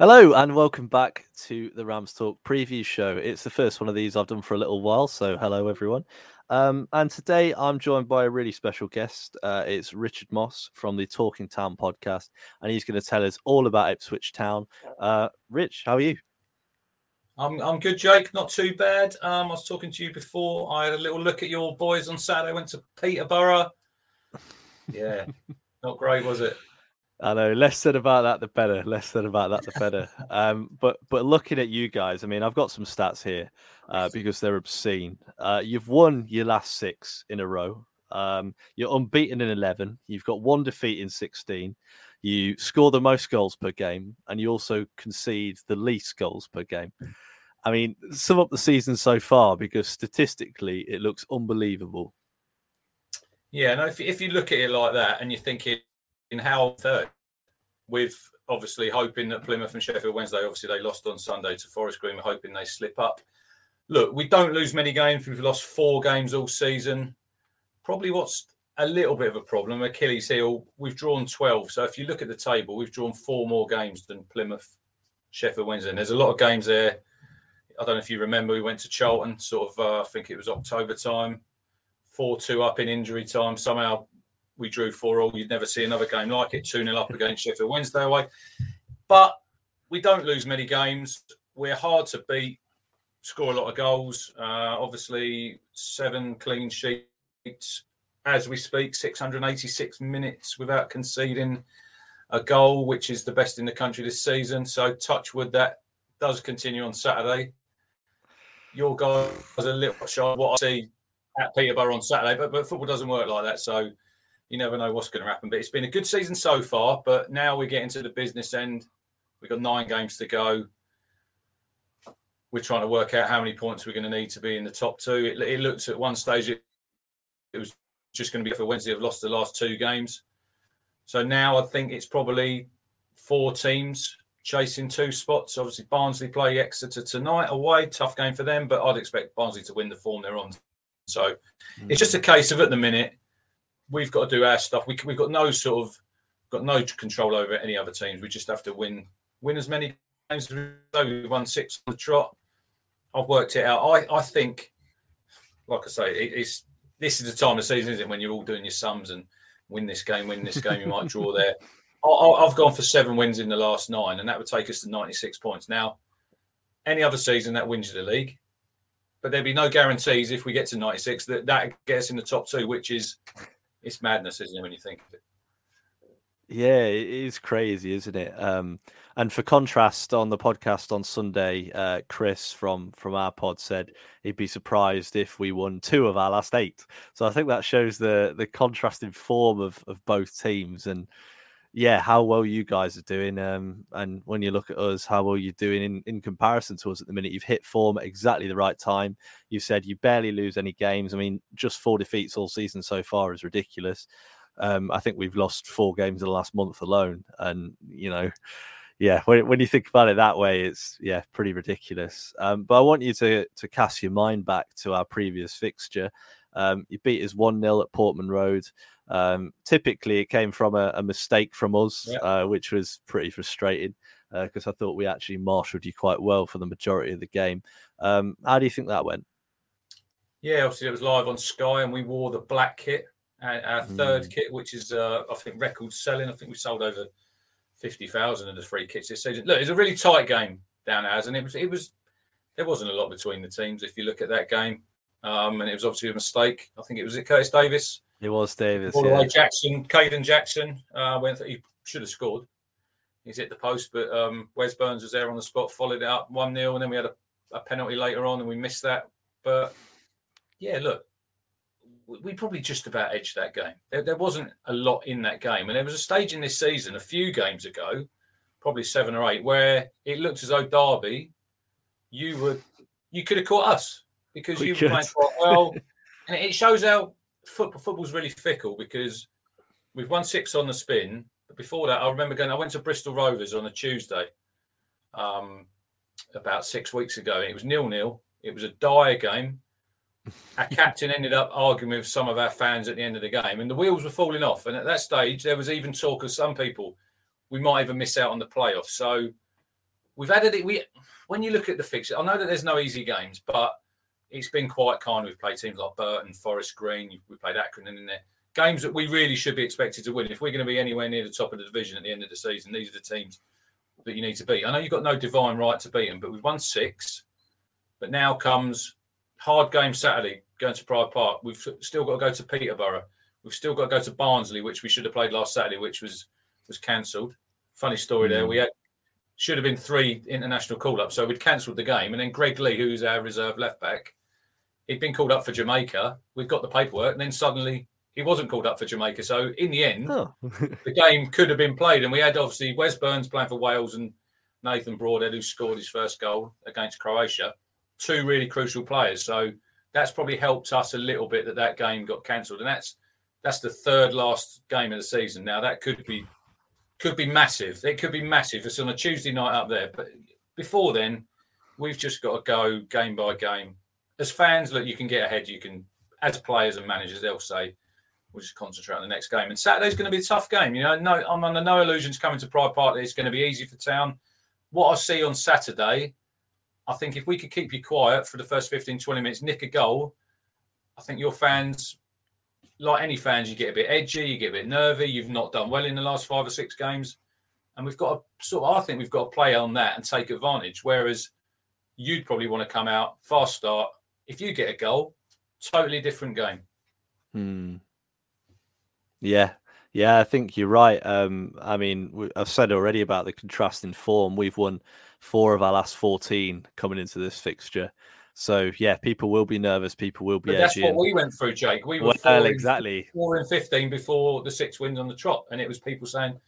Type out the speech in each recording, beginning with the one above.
Hello and welcome back to the Rams Talk preview show. It's the first one of these I've done for a little while, so hello everyone. Um, and today I'm joined by a really special guest. Uh, it's Richard Moss from the Talking Town podcast, and he's going to tell us all about Ipswich Town. Uh, Rich, how are you? I'm, I'm good, Jake. Not too bad. Um, I was talking to you before. I had a little look at your boys on Saturday. Went to Peterborough. Yeah, not great, was it? I know less said about that the better. Less said about that the better. um, but but looking at you guys, I mean, I've got some stats here uh, because they're obscene. Uh, you've won your last six in a row. Um, you're unbeaten in eleven. You've got one defeat in sixteen. You score the most goals per game, and you also concede the least goals per game. I mean, sum up the season so far because statistically it looks unbelievable. Yeah, no. If, if you look at it like that, and you're thinking in how third, with obviously hoping that Plymouth and Sheffield Wednesday, obviously they lost on Sunday to Forest Green, hoping they slip up. Look, we don't lose many games. We've lost four games all season. Probably what's a little bit of a problem, Achilles heel, we've drawn 12. So if you look at the table, we've drawn four more games than Plymouth, Sheffield Wednesday. And there's a lot of games there. I don't know if you remember, we went to Charlton, sort of, uh, I think it was October time, 4 2 up in injury time. Somehow we drew 4 all. You'd never see another game like it, 2 0 up against Sheffield Wednesday away. But we don't lose many games. We're hard to beat, score a lot of goals. Uh, obviously, seven clean sheets as we speak, 686 minutes without conceding a goal, which is the best in the country this season. So, touch wood, that does continue on Saturday. Your guys are a little shy what I see at Peterborough on Saturday, but, but football doesn't work like that. So, you never know what's going to happen. But it's been a good season so far. But now we're getting to the business end. We've got nine games to go. We're trying to work out how many points we're going to need to be in the top two. It, it looked at one stage it, it was just going to be for Wednesday. Have lost the last two games, so now I think it's probably four teams chasing two spots. Obviously, Barnsley play Exeter tonight away. Tough game for them, but I'd expect Barnsley to win the form they're on. So mm. it's just a case of at the minute we've got to do our stuff. We, we've got no sort of got no control over any other teams. We just have to win win as many games as we won six on the trot. I've worked it out. I, I think, like I say, it, it's this is the time of season, isn't it, when you're all doing your sums and win this game, win this game, you might draw there. I, have gone for seven wins in the last nine, and that would take us to 96 points. Now, any other season that wins the league, but there'd be no guarantees if we get to 96 that that gets in the top two, which is it's madness, isn't it, when you think of it? Yeah, it is crazy, isn't it? Um, and for contrast, on the podcast on Sunday, uh, Chris from from our pod said he'd be surprised if we won two of our last eight. So I think that shows the the contrasting form of of both teams, and yeah, how well you guys are doing. Um, and when you look at us, how well you're doing in, in comparison to us at the minute. You've hit form at exactly the right time. You said you barely lose any games. I mean, just four defeats all season so far is ridiculous. Um, I think we've lost four games in the last month alone. And, you know, yeah, when, when you think about it that way, it's, yeah, pretty ridiculous. Um, but I want you to, to cast your mind back to our previous fixture. Um, you beat us 1 0 at Portman Road. Um, typically, it came from a, a mistake from us, yeah. uh, which was pretty frustrating. because uh, I thought we actually marshalled you quite well for the majority of the game. Um, how do you think that went? Yeah, obviously it was live on Sky, and we wore the black kit, our, our third mm. kit, which is uh, I think record selling. I think we sold over fifty thousand of the free kits this season. Look, it's a really tight game down as, and it was it was there wasn't a lot between the teams if you look at that game, um, and it was obviously a mistake. I think it was it Curtis Davies. It was Davies. All yeah. Jackson, Kayden Jackson uh, went. He should have scored. He's hit the post, but um, Wes Burns was there on the spot, followed it up one 0 and then we had a, a penalty later on, and we missed that. But yeah, look, we probably just about edged that game. There, there, wasn't a lot in that game, and there was a stage in this season, a few games ago, probably seven or eight, where it looked as though Derby, you were, you could have caught us because we you could. were playing quite well, and it shows how football, football's really fickle because we've won six on the spin. But before that, I remember going. I went to Bristol Rovers on a Tuesday, um, about six weeks ago, and it was nil nil. It was a dire game our captain ended up arguing with some of our fans at the end of the game, and the wheels were falling off. And at that stage, there was even talk of some people we might even miss out on the playoffs. So we've added it. We when you look at the fixture, I know that there's no easy games, but it's been quite kind. We've played teams like Burton, Forest Green. We played Accrington in there. Games that we really should be expected to win. If we're going to be anywhere near the top of the division at the end of the season, these are the teams that you need to beat. I know you've got no divine right to beat them, but we've won six. But now comes hard game Saturday going to Pride Park. We've still got to go to Peterborough. We've still got to go to Barnsley, which we should have played last Saturday, which was was cancelled. Funny story mm. there. We had should have been three international call ups, so we'd cancelled the game. And then Greg Leigh, who's our reserve left back, he'd been called up for Jamaica. We've got the paperwork, and then suddenly he wasn't called up for Jamaica. So in the end, oh. the game could have been played, and we had obviously Wes Burns playing for Wales and Nathan Broadhead, who scored his first goal against Croatia two really crucial players. So that's probably helped us a little bit that that game got cancelled, and that's that's the third last game of the season. Now that could be could be massive. It could be massive. It's on a Tuesday night up there, but before then, we've just got to go game by game. As fans, look, you can get ahead. You can, as players and managers, they'll say, "We'll just concentrate on the next game." And Saturday's going to be a tough game. You know, no, I'm under no illusions coming to Pride Park. That it's going to be easy for Town. What I see on Saturday I think if we could keep you quiet for the first 15, 20 minutes, nick a goal, I think your fans, like any fans, you get a bit edgy, you get a bit nervy. You've not done well in the last five or six games. And we've got to sort of, I think we've got to play on that and take advantage. Whereas you'd probably want to come out, fast start. If you get a goal, totally different game. Hmm. Yeah, yeah, I think you're right. Um, I mean, I've said already about the contrasting form. We've won four of our last 14 coming into this fixture. So yeah, people will be nervous. People will be. But that's what we went through, Jake. We were well, four exactly in, four and fifteen before the six wins on the trot, and it was people saying,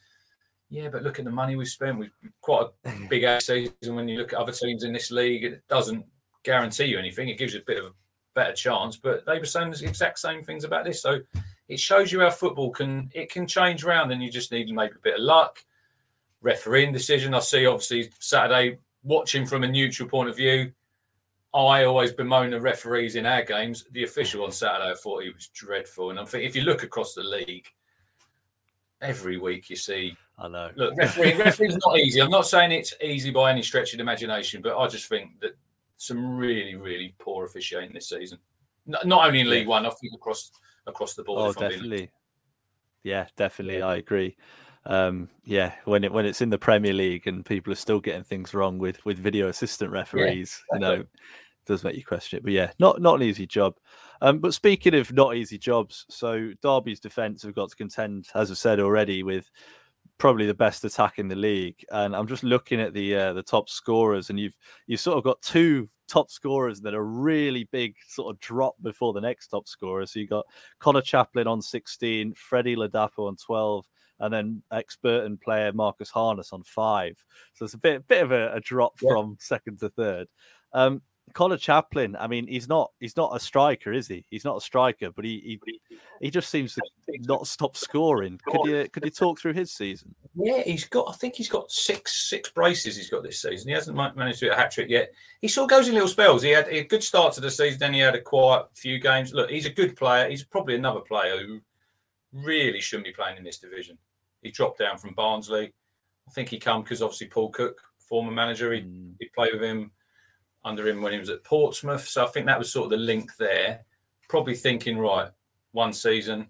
"Yeah, but look at the money we've spent. We've quite a big season. When you look at other teams in this league, it doesn't guarantee you anything. It gives you a bit of a better chance." But they were saying the exact same things about this. So it shows you how football can it can change around, and you just need maybe a bit of luck refereeing decision. I see, obviously, Saturday watching from a neutral point of view. I always bemoan the referees in our games. The official on Saturday, I thought he was dreadful. And I think if you look across the league, every week you see. I know. Look, refereeing, refereeing's not easy. I'm not saying it's easy by any stretch of the imagination, but I just think that some really, really poor officiating this season. Not, not only in League One, I think across across the board. Oh, definitely. Yeah, definitely. Yeah. I agree um, yeah, when it when it's in the Premier League and people are still getting things wrong with with video assistant referees, yeah, you know, does make you question it. But yeah, not not an easy job. Um, but speaking of not easy jobs, so Derby's defence have got to contend, as I said already, with probably the best attack in the league. And I'm just looking at the uh, the top scorers, and you've you've sort of got two top scorers that are really big sort of drop before the next top scorer. So you got Conor Chaplin on 16, Freddie Ladapo on 12, and then expert and player Marcus Harness on five. So it's a bit bit of a, a drop yeah. from second to third. Um, Conor Chaplin, I mean, he's not he's not a striker, is he? He's not a striker, but he he, he just seems to not stop scoring. Could you could you talk through his season? Yeah, he's got. I think he's got six six braces. He's got this season. He hasn't managed to get a hat trick yet. He sort of goes in little spells. He had, he had a good start to the season, then he had a quiet few games. Look, he's a good player. He's probably another player who really shouldn't be playing in this division. He dropped down from Barnsley. I I think he come because obviously Paul Cook, former manager, he, Mm. he played with him under him when he was at Portsmouth. So I think that was sort of the link there. Probably thinking, right, one season,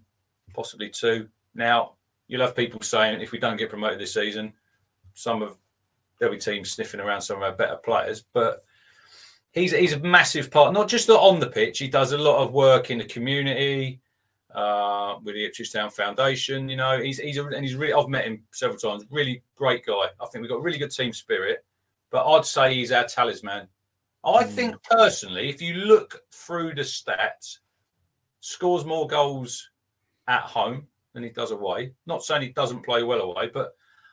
possibly two. Now you'll have people saying if we don't get promoted this season, some of there'll be teams sniffing around some of our better players, but he's he's a massive part, not just on the pitch. He does a lot of work in the community uh, with the Ipswich Town Foundation. You know, he's he's a, and he's really. I've met him several times. Really great guy. I think we've got really good team spirit. But I'd say he's our talisman. I think personally, if you look through the stats, scores more goals at home than he does away. Not saying he doesn't play well away, but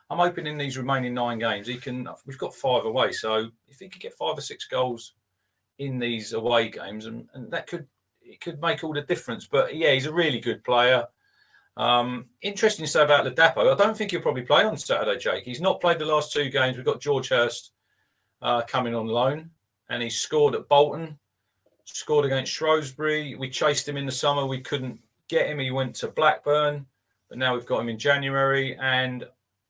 I'm hoping in these remaining nine games he can. We've got five away, so if he could get five or six goals in these away games, and, and that could it could make all the difference. But yeah, he's a really good player. Um, interesting to say about Ladapo. I don't think he'll probably play on Saturday, Jake. He's not played the last two games. We've got George Hurst uh, coming on loan, and he scored at Bolton, scored against Shrewsbury. We chased him in the summer. We couldn't get him. He went to Blackburn, but now we've got him in January. And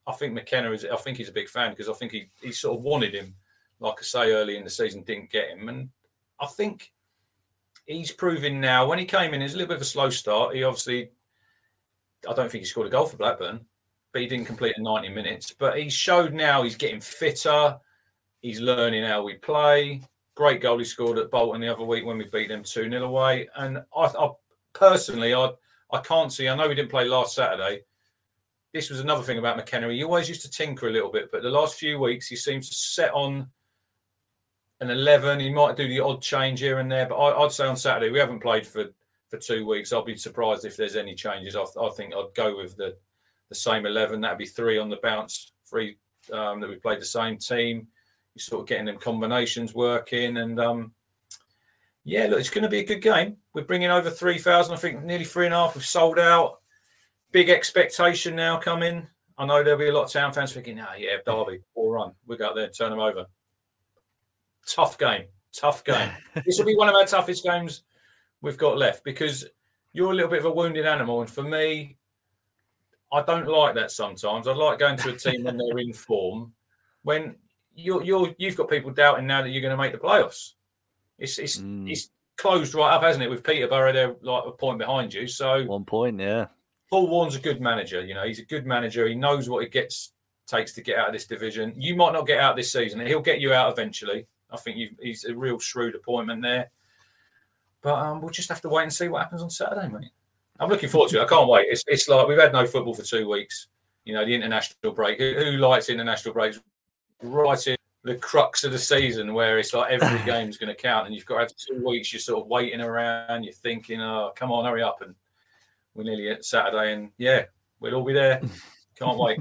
I think McKenna is. I think he's a big fan because I think he he sort of wanted him. Like I say, early in the season, didn't get him, and I think he's proving now. When he came in, it was a little bit of a slow start. He obviously, I don't think he scored a goal for Blackburn, but he didn't complete in 90 minutes. But he showed now he's getting fitter. He's learning how we play. Great goal he scored at Bolton the other week when we beat them 2 0 away. And I, I personally, I, I can't see, I know we didn't play last Saturday. This was another thing about McKenna. He always used to tinker a little bit, but the last few weeks he seems to set on an 11. He might do the odd change here and there, but I, would say on Saturday, we haven't played for, for two weeks. I'll be surprised if there's any changes. I, I think I'd go with the, the same 11. That'd be three on the bounce, three um, that we played the same team. You're sort of getting them combinations working. And um, yeah, look, it's going to be a good game. We're bringing over 3,000, I think nearly three and a half. We've sold out. Big expectation now coming. I know there'll be a lot of town fans thinking, ah, yeah, Derby, all run. We'll go out there and turn them over tough game. Tough game. this will be one of our toughest games we've got left because you're a little bit of a wounded animal. And for me, I don't like that sometimes. I like going to a team when they're in form. When you're you're you've got people doubting now that you're going to make the playoffs. It's it's Mm. it's closed right up, hasn't it? With Peterborough there like a point behind you. So One point, yeah. Paul Warne's a good manager. You know, he's a good manager. He knows what it gets takes to get out of this division. You might not get out this season. He'll get you out eventually. I think you've, he's a real shrewd appointment there. But um, we'll just have to wait and see what happens on Saturday, mate. I'm looking forward to it. I can't wait. It's, it's like we've had no football for two weeks. You know, the international break. Who, who likes international breaks? Right in the crux of the season where it's like every game's going to count and you've got to have two weeks. You're sort of waiting around. You're thinking, oh, come on, hurry up. And we're nearly at Saturday. And yeah, we'll all be there. Can't wait.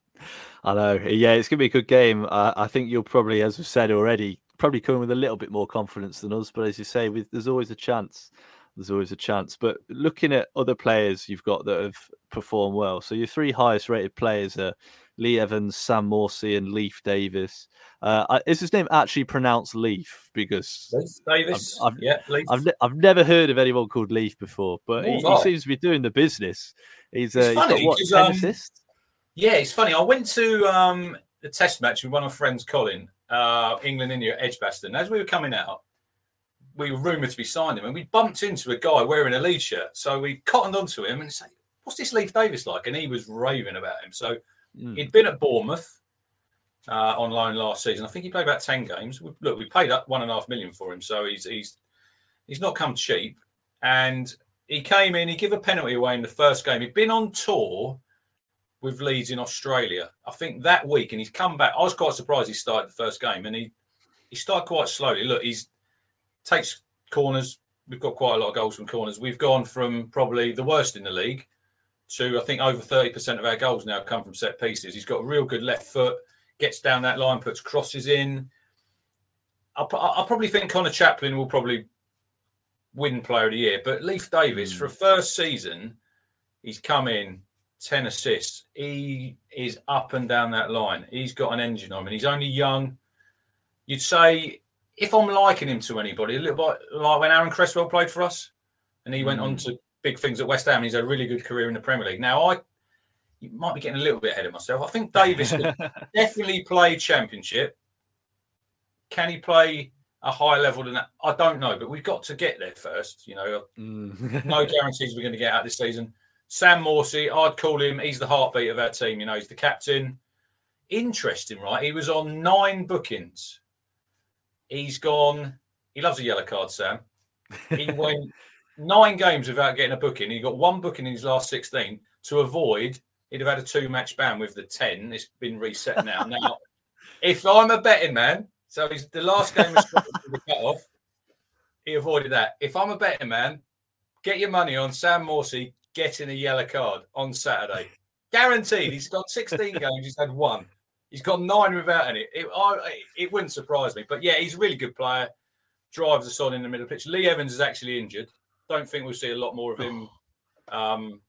I know. Yeah, it's going to be a good game. Uh, I think you'll probably, as we've said already, probably come with a little bit more confidence than us. But as you say, with, there's always a chance. There's always a chance. But looking at other players you've got that have performed well. So your three highest rated players are Lee Evans, Sam Morsy, and Leif Davis. Uh, is his name actually pronounced Leaf? Because Davis. I've- yeah, Leaf. I've, ne- I've never heard of anyone called Leaf before, but he, he seems to be doing the business. He's, uh, It's he's got funny, 10 um, assists? Yeah, it's funny. I went to um, the test match with one of my friends, Colin, uh, England India at Edgbaston. As we were coming out, we were rumoured to be signing him, and we bumped into a guy wearing a Leeds shirt. So we cottoned onto him and said, "What's this Leif Davis like?" And he was raving about him. So Mm. he'd been at Bournemouth uh, on loan last season. I think he played about ten games. We- Look, we paid up one and a half million for him, so he's he's he's not come cheap. And he came in, he gave a penalty away in the first game. He'd been on tour with Leeds in Australia, I think that week, and he's come back. I was quite surprised he started the first game, and he he started quite slowly. Look, he's takes corners. We've got quite a lot of goals from corners. We've gone from probably the worst in the league to I think over thirty percent of our goals now come from set pieces. He's got a real good left foot, gets down that line, puts crosses in. I I probably think Conor Chaplin will probably win Player of the Year, but Leif Davis for a hmm. first season, he's come in ten assists. He is up and down that line. He's got an engine on him. He's only young. You'd say if I'm liking him to anybody, a little bit like when Aaron Cresswell played for us, and he went on hmm. to big things at West Ham. He's had a really good career in the Premier League. Now, I you might be getting a little bit ahead of myself. I think Davis could definitely play championship. Can he play a higher level than that? I don't know, but we've got to get there first. You know, Mm. no guarantees we're going to get out this season. Sam Morsy, I'd call him. He's the heartbeat of our team. You know, he's the captain. Interesting, right? He was on nine bookings. He's gone. He loves a yellow card, Sam. He went nine games without getting a booking. He got one booking in his last sixteen to avoid. He'd have had a two-match ban with the ten. It's been reset now. Now, if I'm a betting man, so he's the last game was the cut off. He avoided that. If I'm a betting man, get your money on Sam Morsy getting a yellow card on Saturday. Guaranteed. He's got 16 games. He's had one. He's got nine without any. It, I, it wouldn't surprise me. But yeah, he's a really good player. Drives us on in the middle of the pitch. Lee Evans is actually injured. Don't think we'll see a lot more of him um,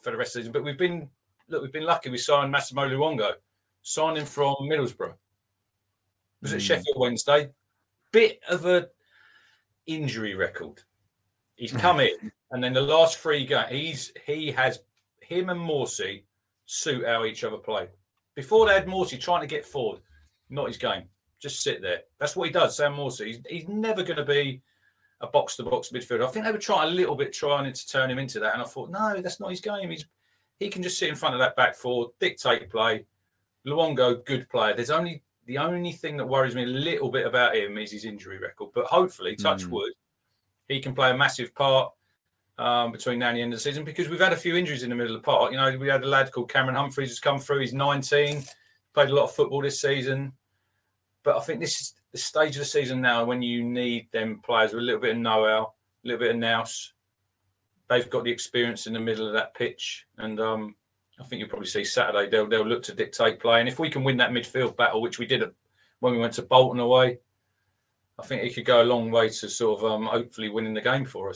for the rest of the season. But we've been look, we've been lucky. We signed Massimo Luongo, signing from Middlesbrough. Was it Mm. Sheffield Wednesday? Bit of a injury record. He's come in, and then the last three games, he's he has him and Morsy suit how each other play. Before they had Morsy trying to get forward, not his game. Just sit there. That's what he does. Sam Morsy. He's, he's never going to be a box to box midfielder. I think they were trying a little bit trying to turn him into that, and I thought, no, that's not his game. He's he can just sit in front of that back four, dictate play. Luongo, good player. There's only the only thing that worries me a little bit about him is his injury record. But hopefully, touch Mm. wood, he can play a massive part um, between now and the end of the season because we've had a few injuries in the middle of the park. You know, we had a lad called Cameron Humphreys who's come through. He's 19, played a lot of football this season. But I think this is the stage of the season now when you need them players with a little bit of know-how, a little bit of nous. They've got the experience in the middle of that pitch, and um, I think you'll probably see Saturday they'll they'll look to dictate play. And if we can win that midfield battle, which we did when we went to Bolton away, I think it could go a long way to sort of um, hopefully winning the game for us.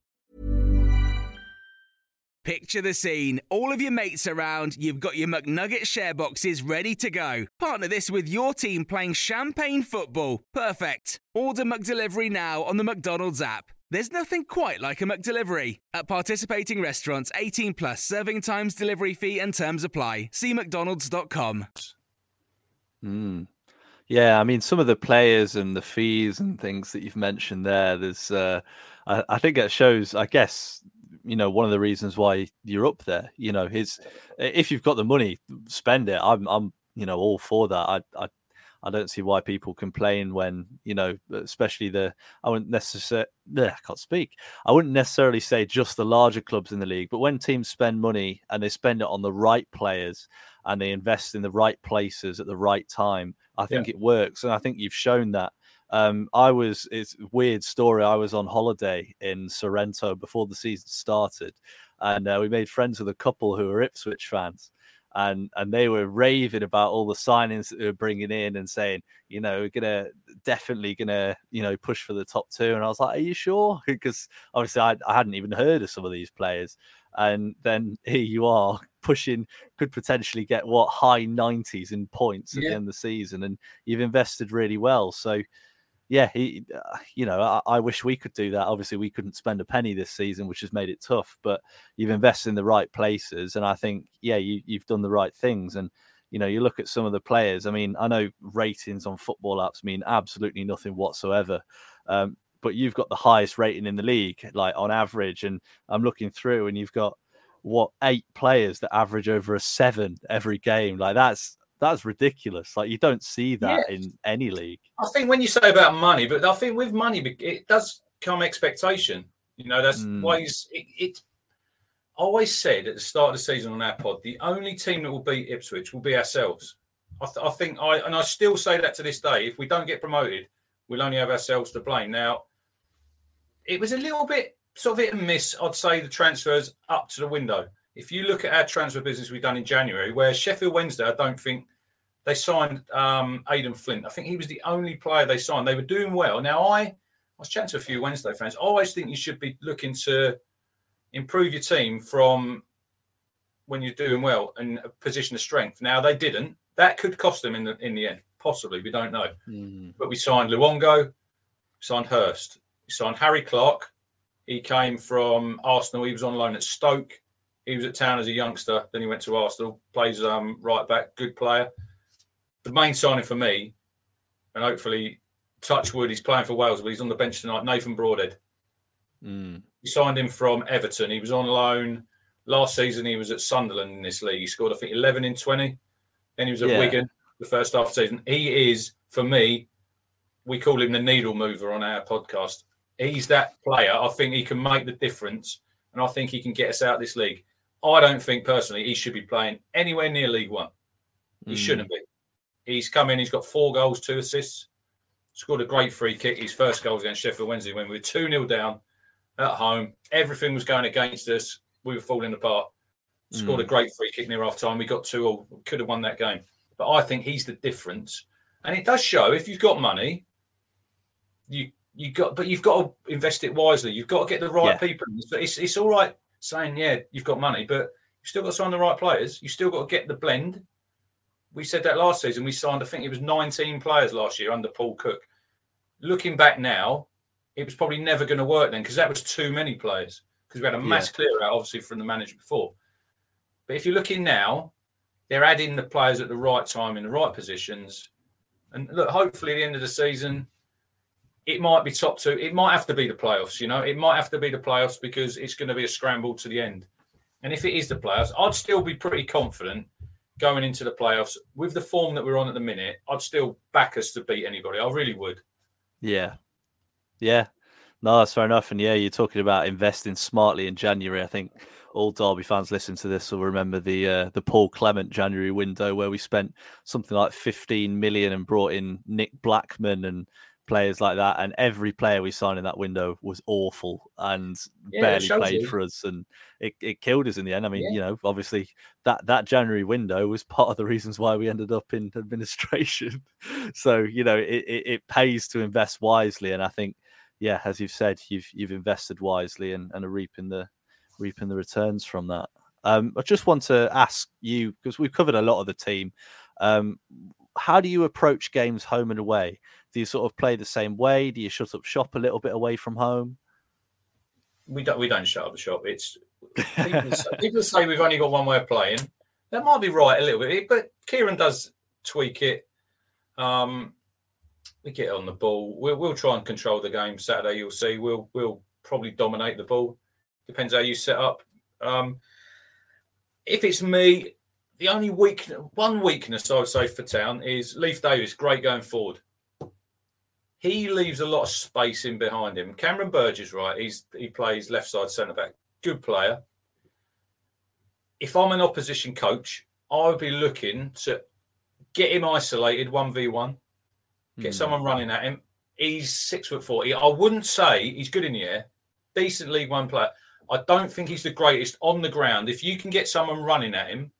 Picture the scene. All of your mates around, you've got your McNugget share boxes ready to go. Partner this with your team playing champagne football. Perfect. Order McDelivery now on the McDonald's app. There's nothing quite like a McDelivery. At participating restaurants, 18 plus serving times, delivery fee, and terms apply. See McDonald's.com. Mm. Yeah, I mean, some of the players and the fees and things that you've mentioned there, there's, uh, I, think that shows, I guess, you know, one of the reasons why you're up there. You know, his, if you've got the money, spend it. I'm, I'm, you know, all for that. I, I, I don't see why people complain when, you know, especially the, I wouldn't necessarily, I can't speak. I wouldn't necessarily say just the larger clubs in the league, but when teams spend money and they spend it on the right players and they invest in the right places at the right time, I think it works. And I think you've shown that. Um, I was, it's a weird story. I was on holiday in Sorrento before the season started, and uh, we made friends with a couple who were Ipswich fans. And, and they were raving about all the signings that they were bringing in and saying, you know, we're gonna definitely gonna, you know, push for the top two. And I was like, are you sure? because obviously I, I hadn't even heard of some of these players. And then here you are pushing, could potentially get what high 90s in points at Yeah. the end of the season, and you've invested really well. So, yeah, he, uh, you know, I, I wish we could do that. Obviously, we couldn't spend a penny this season, which has made it tough. But you've invested in the right places, and I think, yeah, you, you've done the right things. And you know, you look at some of the players. I mean, I know ratings on football apps mean absolutely nothing whatsoever. Um, but you've got the highest rating in the league, like on average. And I'm looking through, and you've got what eight players that average over a seven every game. Like that's that's ridiculous. Like you don't see that Yeah. in any league. I think when you say about money, but I think with money, it does come expectation. You know, that's Mm. It's. it, it. I always said at the start of the season on our pod, the only team that will beat Ipswich will be ourselves. I, th- I think I and I still say that to this day. If we don't get promoted, we'll only have ourselves to blame. Now, it was a little bit sort of hit and miss. I'd say the transfers up to the window. if you look at our transfer business we've done in January, where Sheffield Wednesday, I don't think they signed um, Aden Flint. I think he was the only player they signed. They were doing well. Now, I, I was chatting to a few Wednesday fans. I always think you should be looking to improve your team from when you're doing well and a position of strength. Now, they didn't. That could cost them in the in the end, possibly. We don't know. Mm. But we signed Luongo, signed Hurst, we signed Harry Clarke. He came from Arsenal. He was on loan at Stoke. He was at town as a youngster. Then he went to Arsenal. Plays um, right back, good player. The main signing for me, and hopefully, Touchwood, he's playing for Wales, but he's on the bench tonight. Nathan Broadhead. Mm. We signed him from Everton. He was on loan last season. He was at Sunderland in this league. He scored, I think, 11 in 20. Then he was at Yeah. Wigan the first half of the season. He is, for me, we call him the needle mover on our podcast. He's that player. I think he can make the difference, and I think he can get us out of this league. I don't think personally he should be playing anywhere near League One. He Mm. shouldn't be. He's come in. He's got four goals, two assists. Scored a great free kick. His first goal was against Sheffield Wednesday when we were two 0 down at home. Everything was going against us. We were falling apart. Scored a hmm. great free kick near half time. We got two all. Could have won that game. But I think he's the difference. And it does show if you've got money, you you got but you've got to invest it wisely. You've got to get the right Yeah. people. So it's it's all right saying, yeah, you've got money, but you've still got to sign the right players. You've still got to get the blend. We said that last season. We signed, I think it was 19 players last year under Paul Cook. Looking back now, it was probably never going to work then because that was too many players. Because we had a mass clear out, obviously, from the manager before. But if you're looking now, they're adding the players at the right time in the right positions. And look, hopefully, at the end of the season, it might be top two. It might have to be the playoffs, you know, it might have to be the playoffs because it's going to be a scramble to the end. And if it is the playoffs, I'd still be pretty confident going into the playoffs with the form that we're on at the minute. I'd still back us to beat anybody. I really would. Yeah. Yeah. No, that's fair enough. And yeah, you're talking about investing smartly in January. I think all Derby fans listening to this will remember the uh, the Paul Clement January window where we spent something like 15 million and brought in Nick Blackman and players like that. And every player we signed in that window was awful and Yeah, barely played you. for us. And it, it killed us in the end. I mean, Yeah. you know, obviously that, that January window was part of the reasons why we ended up in administration. so, you know, it, it, it pays to invest wisely. And I think, yeah, as you've said, you've you've invested wisely and, and are reaping the reaping the returns from that. Um, I just want to ask you because we've covered a lot of the team. Um, how do you approach games home and away? Do you sort of play the same way? Do you shut up shop a little bit away from home? We don't we don't shut up shop. It's people, say, people say we've only got one way of playing. That might be right a little bit, but Kieran does tweak it. Um, we get on the ball. We'll, we'll try and control the game Saturday. You'll see. We'll we'll probably dominate the ball. Depends how you set up. Um, if it's me, the only weak one weakness I would say for Town is Leif Davis. Great going forward. He leaves a lot of space in behind him. Cameron Burgess, right? He's he plays left side centre back. Good player. If I'm an opposition coach, I would be looking to get him isolated one v one, get Mm. someone running at him. He's six foot forty. I wouldn't say he's good in the air, decent League One player. I don't think he's the greatest on the ground. If you can get someone running at him,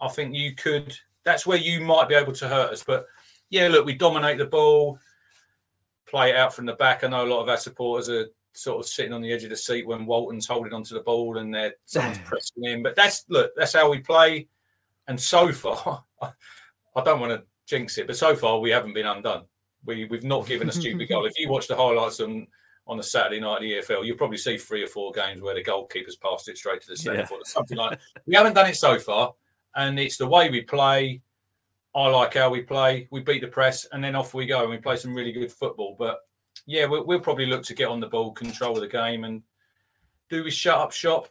I think you could. That's where you might be able to hurt us. But yeah, look, we dominate the ball, play it out from the back. I know a lot of our supporters are sort of sitting on the edge of the seat when Walton's holding onto the ball and they're someone's pressing in. But that's look, that's how we play. And so far, I don't want to jinx it, but so far we haven't been undone. We we've not given a stupid goal. If you watch the highlights on on a Saturday night in the EFL, you'll probably see three or four games where the goalkeeper's passed it straight to the centre Yeah. something like that. We haven't done it so far, and it's the way we play. I like how we play. We beat the press, and then off we go, and we play some really good football. But yeah, we'll, we'll probably look to get on the ball, control the game, and do we shut up shop?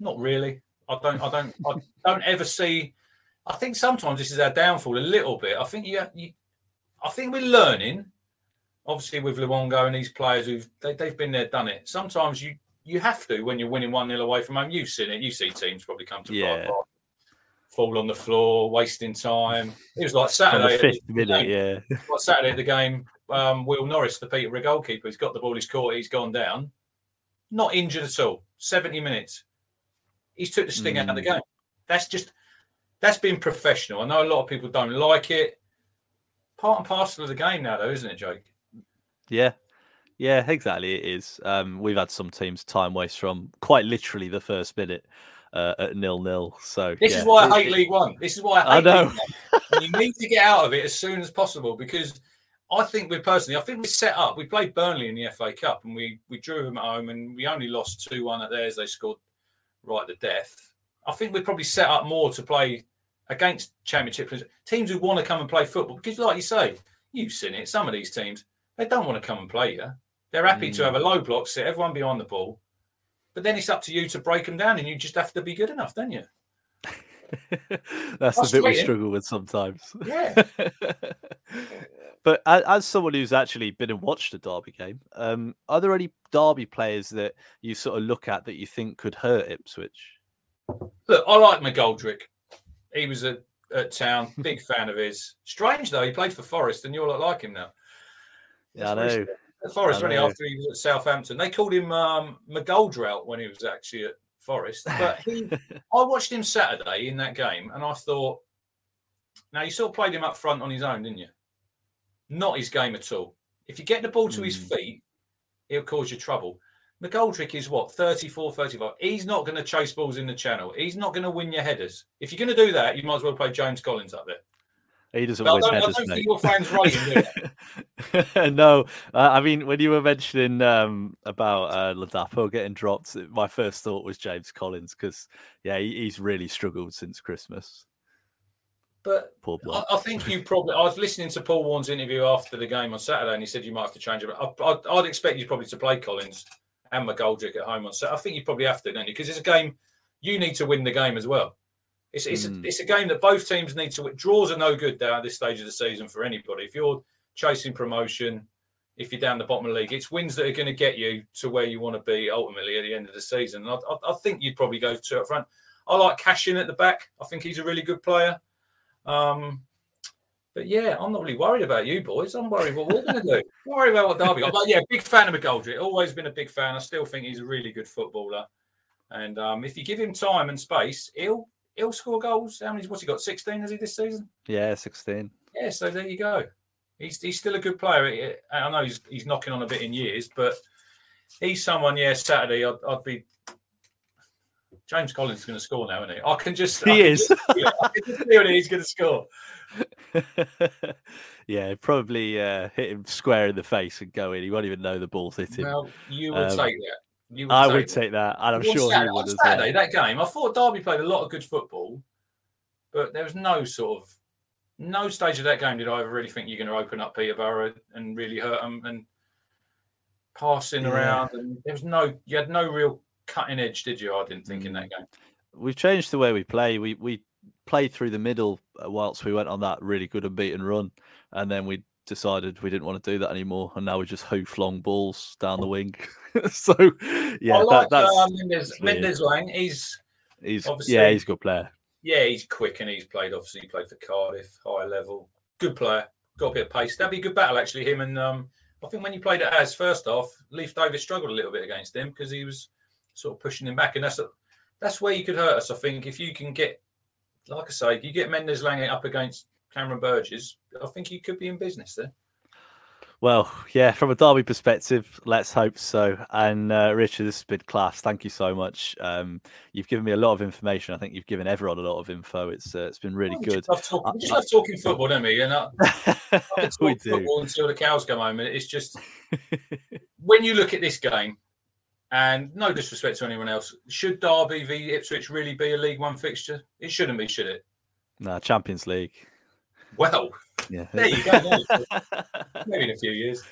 Not really. I don't. I don't. I don't ever see. I think sometimes this is our downfall a little bit. I think you. you I think we're learning. Obviously, with Luongo and these players who've they, they've been there, done it. Sometimes you you have to when you're winning one 0 away from home. You've seen it. You see teams probably come to Yeah. Park Park, fall on the floor, wasting time. It was like Saturday. fifth minute, game. yeah. Like Saturday at the game, um, Will Norris, the Peterborough goalkeeper, he's got the ball, he's caught, he's gone down. Not injured at all. 70 minutes. He's took the sting mm. out of the mm. game. That's just that's being professional. I know a lot of people don't like it. Part and parcel of the game now, though, isn't it, Jake? Yeah, yeah, exactly. It is. Um, we've had some teams time waste from quite literally the first minute uh, at nil nil. So this yeah. is why I hate League One. This is why I, I know. you need to get out of it as soon as possible because I think we personally, I think we set up. We played Burnley in the FA Cup and we we drew them at home and we only lost two one at theirs. They scored right to death. I think we probably set up more to play against Championship teams who want to come and play football because, like you say, you've seen it. Some of these teams they don't want to come and play you. They're happy mm. to have a low block, sit everyone behind the ball, but then it's up to you to break them down, and you just have to be good enough, don't you? That's the bit we struggle with sometimes. Yeah. but as someone who's actually been and watched a Derby game, um, are there any Derby players that you sort of look at that you think could hurt Ipswich? Look, I like McGoldrick. He was at, at town, big fan of his. Strange though, he played for Forest, and you all like him now. Yeah, I know. Forest only after he was at Southampton. They called him um, McGoldrout when he was actually at Forest. But he, I watched him Saturday in that game, and I thought, now you sort of played him up front on his own, didn't you? Not his game at all. If you get the ball to mm. his hmm. feet, he'll cause you trouble. McGoldrick is what 34, 35. He's not going to chase balls in the channel. He's not going to win your headers. If you're going to do that, you might as well play James Collins up there. He doesn't mate. your fans right. no, uh, I mean when you were mentioning um, about uh, Ladapo getting dropped, my first thought was James Collins because yeah, he, he's really struggled since Christmas. But I, I, think you probably. I was listening to Paul Warne's interview after the game on Saturday, and he said you might have to change it. I, would expect you probably to play Collins and McGoldrick at home on Saturday. I think you probably have to, don't you? Because it's a game you need to win the game as well. It's it's, mm. a, it's a game that both teams need to. Draws are no good down at this stage of the season for anybody. If you're chasing promotion, if you're down the bottom of the league, it's wins that are going to get you to where you want to be ultimately at the end of the season. I, I, I, think you'd probably go to up front. I like Cashin at the back. I think he's a really good player. Um, but yeah, I'm not really worried about you boys. I'm worried what we're going to do. Worry about what Derby got. But yeah, big fan of McGoldrick. Always been a big fan. I still think he's a really good footballer. And um, if you give him time and space, he'll he'll score goals. How many? What's he got? Sixteen? Has he this season? Yeah, sixteen. Yeah, so there you go. He's he's still a good player. I know he's he's knocking on a bit in years, but he's someone. Yeah, Saturday I'd, I'd be. James Collins is going to score now, isn't he? I can just. He can is. Just, I can just feel he's going to score. yeah, probably uh, hit him square in the face and go in. He won't even know the ball's hit him. Well, you would um, take that. Would I would take that, and I'm sure Saturday, he would. On Saturday, well. that game, I thought Derby played a lot of good football, but there was no sort of no stage of that game did I ever really think you're going to open up Peterborough and really hurt them and passing yeah. around, and there was no you had no real cutting edge, did you? I didn't think mm. in that game. We've changed the way we play. We we played through the middle whilst we went on that really good unbeaten run, and then we decided we didn't want to do that anymore, and now we just hoof long balls down the wing. so yeah, I like, that, that's uh, Mendes, Mendez-Laing. He's he's yeah, he's a good player. Yeah, he's quick and he's played. Obviously, he played for Cardiff, high level, good player. Got a bit of pace. That'd be a good battle actually. Him and um, I think when you played it as first off, Leif Davis struggled a little bit against him because he was sort of pushing him back, and that's a, that's where you could hurt us. I think if you can get, like I say, you get Mendez-Laing up against Cameron Burgess, I think he could be in business there. Well, yeah, from a Derby perspective, let's hope so. And uh, Richard, this has been class. Thank you so much. Um, you've given me a lot of information. I think you've given everyone a lot of info. It's uh, it's been really good. Just talking, we just love talking football, don't we? And uh, we do. football until the cows come home. It's just when you look at this game, and no disrespect to anyone else, should Derby v Ipswich really be a League One fixture? It shouldn't be, should it? No, Champions League. Well, yeah. There you go. maybe in a few years.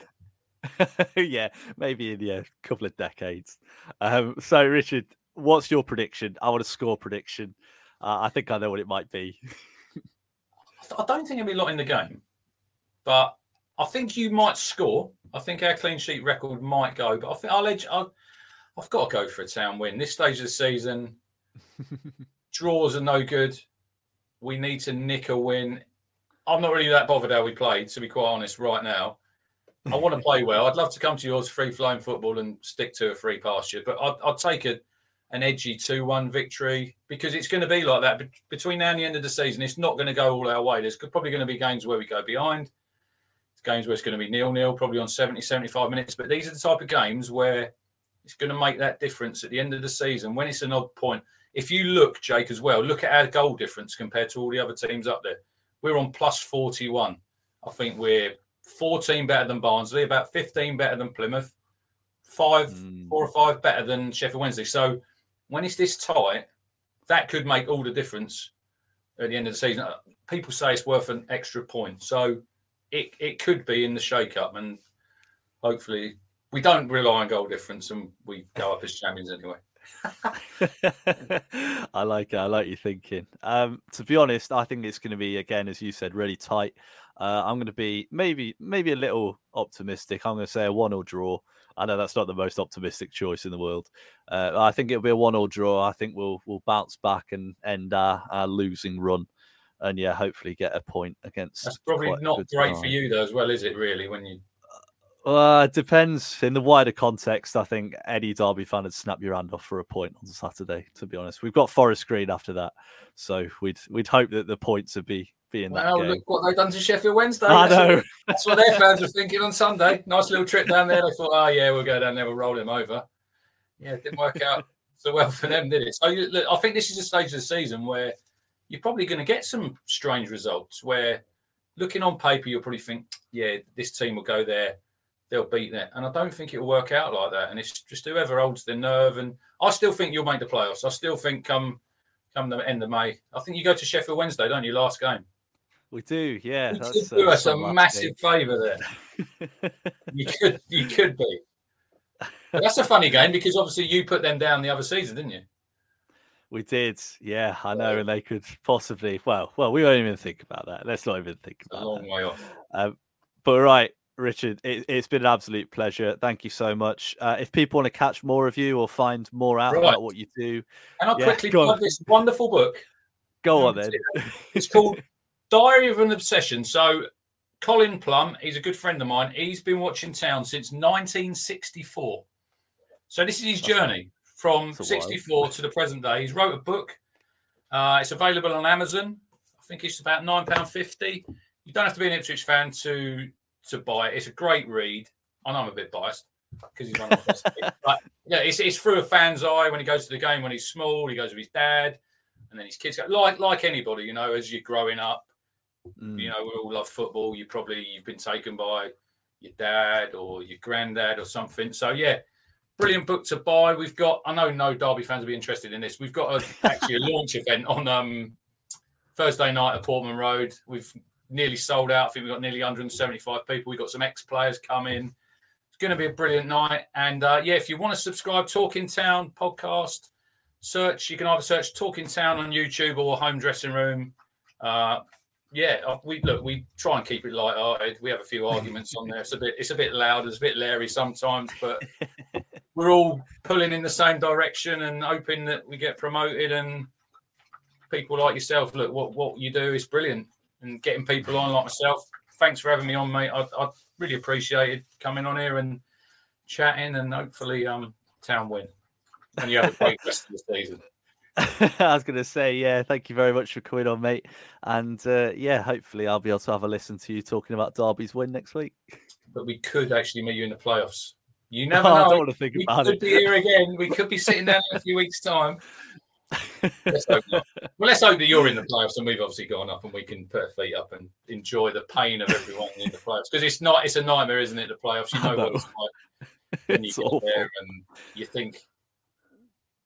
yeah, maybe in yeah, a couple of decades. Um, so, Richard, what's your prediction? I want a score prediction. Uh, I think I know what it might be. I don't think there'll be a lot in the game, but I think you might score. I think our clean sheet record might go, but I think I'll edge. i have got to go for a town win. This stage of the season, draws are no good. We need to nick a win I'm not really that bothered how we played, to be quite honest, right now. I want to play well. I'd love to come to yours free flowing football and stick to a free pasture, but I'd, I'd take a, an edgy 2 1 victory because it's going to be like that between now and the end of the season. It's not going to go all our way. There's probably going to be games where we go behind, games where it's going to be nil nil, probably on 70, 75 minutes. But these are the type of games where it's going to make that difference at the end of the season when it's an odd point. If you look, Jake, as well, look at our goal difference compared to all the other teams up there. We're on plus 41. I think we're 14 better than Barnsley, about 15 better than Plymouth, five, mm. four or five better than Sheffield Wednesday. So when it's this tight, that could make all the difference at the end of the season. People say it's worth an extra point. So it, it could be in the shake up and hopefully we don't rely on goal difference and we go up as champions anyway. I like it. I like you thinking. Um, to be honest, I think it's going to be again, as you said, really tight. Uh, I'm going to be maybe maybe a little optimistic. I'm going to say a one-all draw. I know that's not the most optimistic choice in the world. Uh, I think it'll be a one-all draw. I think we'll we'll bounce back and end our, our losing run, and yeah, hopefully get a point against. That's probably not great for you though, as well, is it? Really, when you well, it depends. In the wider context, I think any Derby fan would snap your hand off for a point on Saturday. To be honest, we've got Forest Green after that, so we'd we'd hope that the points would be be in well, that game. look what they've done to Sheffield Wednesday. I that's know. What, that's what their fans were thinking on Sunday. Nice little trip down there. They thought, oh yeah, we'll go down there, we'll roll him over. Yeah, it didn't work out so well for them, did it? So look, I think this is a stage of the season where you're probably going to get some strange results. Where looking on paper, you'll probably think, yeah, this team will go there they'll beat that. And I don't think it'll work out like that. And it's just whoever holds the nerve. And I still think you'll make the playoffs. I still think come come the end of May. I think you go to Sheffield Wednesday, don't you? Last game. We do, yeah. You that's, do us a massive favour there. you could, you could be. But that's a funny game because obviously you put them down the other season, didn't you? We did, yeah, I know, and they could possibly. Well, well, we won't even think about that. Let's not even think about a long that. way off. Um, but right, Richard, it, has been an absolute pleasure. Thank you so much. Uh, if people want to catch more of you or find more out right. about what you do, and I'll yeah, quickly plug this wonderful book. Go on then. It's called Diary of an Obsession. So, Colin Plum, he's a good friend of mine. He's been watching Town since 1964. So, this is his journey from 64 to the present day. He's wrote a book. Uh, it's available on Amazon. I think it's about £9.50. You don't have to be an Ipswich fan to to buy it. It's a great read. I know I'm a bit biased because he's one of the best. but yeah, it's, it's through a fan's eye when he goes to the game when he's small. He goes with his dad, and then his kids go like like anybody, you know, as you're growing up. Mm. You know, we all love football. You probably you've been taken by your dad or your granddad or something. So yeah, brilliant book to buy. We've got. I know no Derby fans will be interested in this. We've got a, actually a launch event on um Thursday night at Portman Road. We've nearly sold out. I think we've got nearly 175 people. We've got some ex players coming. It's going to be a brilliant night. And uh, yeah, if you want to subscribe, Talking Town podcast, search. You can either search Talking Town on YouTube or Home Dressing Room. Uh, yeah, we look. We try and keep it light-hearted. We have a few arguments on there. It's a bit. It's a bit loud. It's a bit leery sometimes, but we're all pulling in the same direction and hoping that we get promoted. And people like yourself, look, what what you do is brilliant and getting people on like myself. Thanks for having me on, mate. I, I really appreciated coming on here and chatting, and hopefully, um, town win. And you have a great rest of the season. I was going to say, yeah, thank you very much for coming on, mate. And uh, yeah, hopefully, I'll be able to have a listen to you talking about Derby's win next week. But we could actually meet you in the playoffs. You never oh, know. I don't want to think we about could be here again. We could be sitting down in a few weeks' time let's well, let's hope that you're in the playoffs and we've obviously gone up and we can put our feet up and enjoy the pain of everyone in the playoffs because it's not it's a nightmare, isn't it? The playoffs, you know, know. what it's like when you it's get awful. there and you think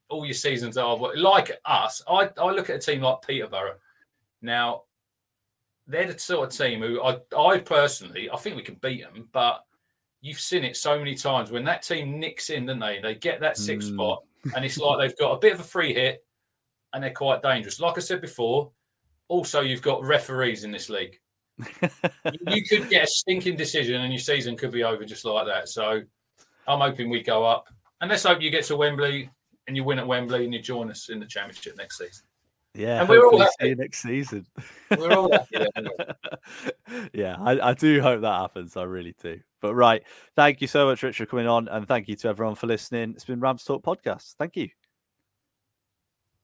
all your seasons are like us. I I look at a team like Peterborough now. They're the sort of team who I I personally I think we can beat them, but you've seen it so many times when that team nicks in, don't they? They get that sixth mm. spot, and it's like they've got a bit of a free hit, and they're quite dangerous. Like I said before, also you've got referees in this league. you could get a stinking decision and your season could be over just like that. So I'm hoping we go up. And let's hope you get to Wembley and you win at Wembley and you join us in the championship next season. Yeah, and we're all happy. next season. We're all happy. yeah, I, I do hope that happens. I really do. But right, thank you so much, Rich, for coming on, and thank you to everyone for listening. It's been Rams Talk Podcast. Thank you.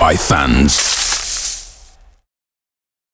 by fans.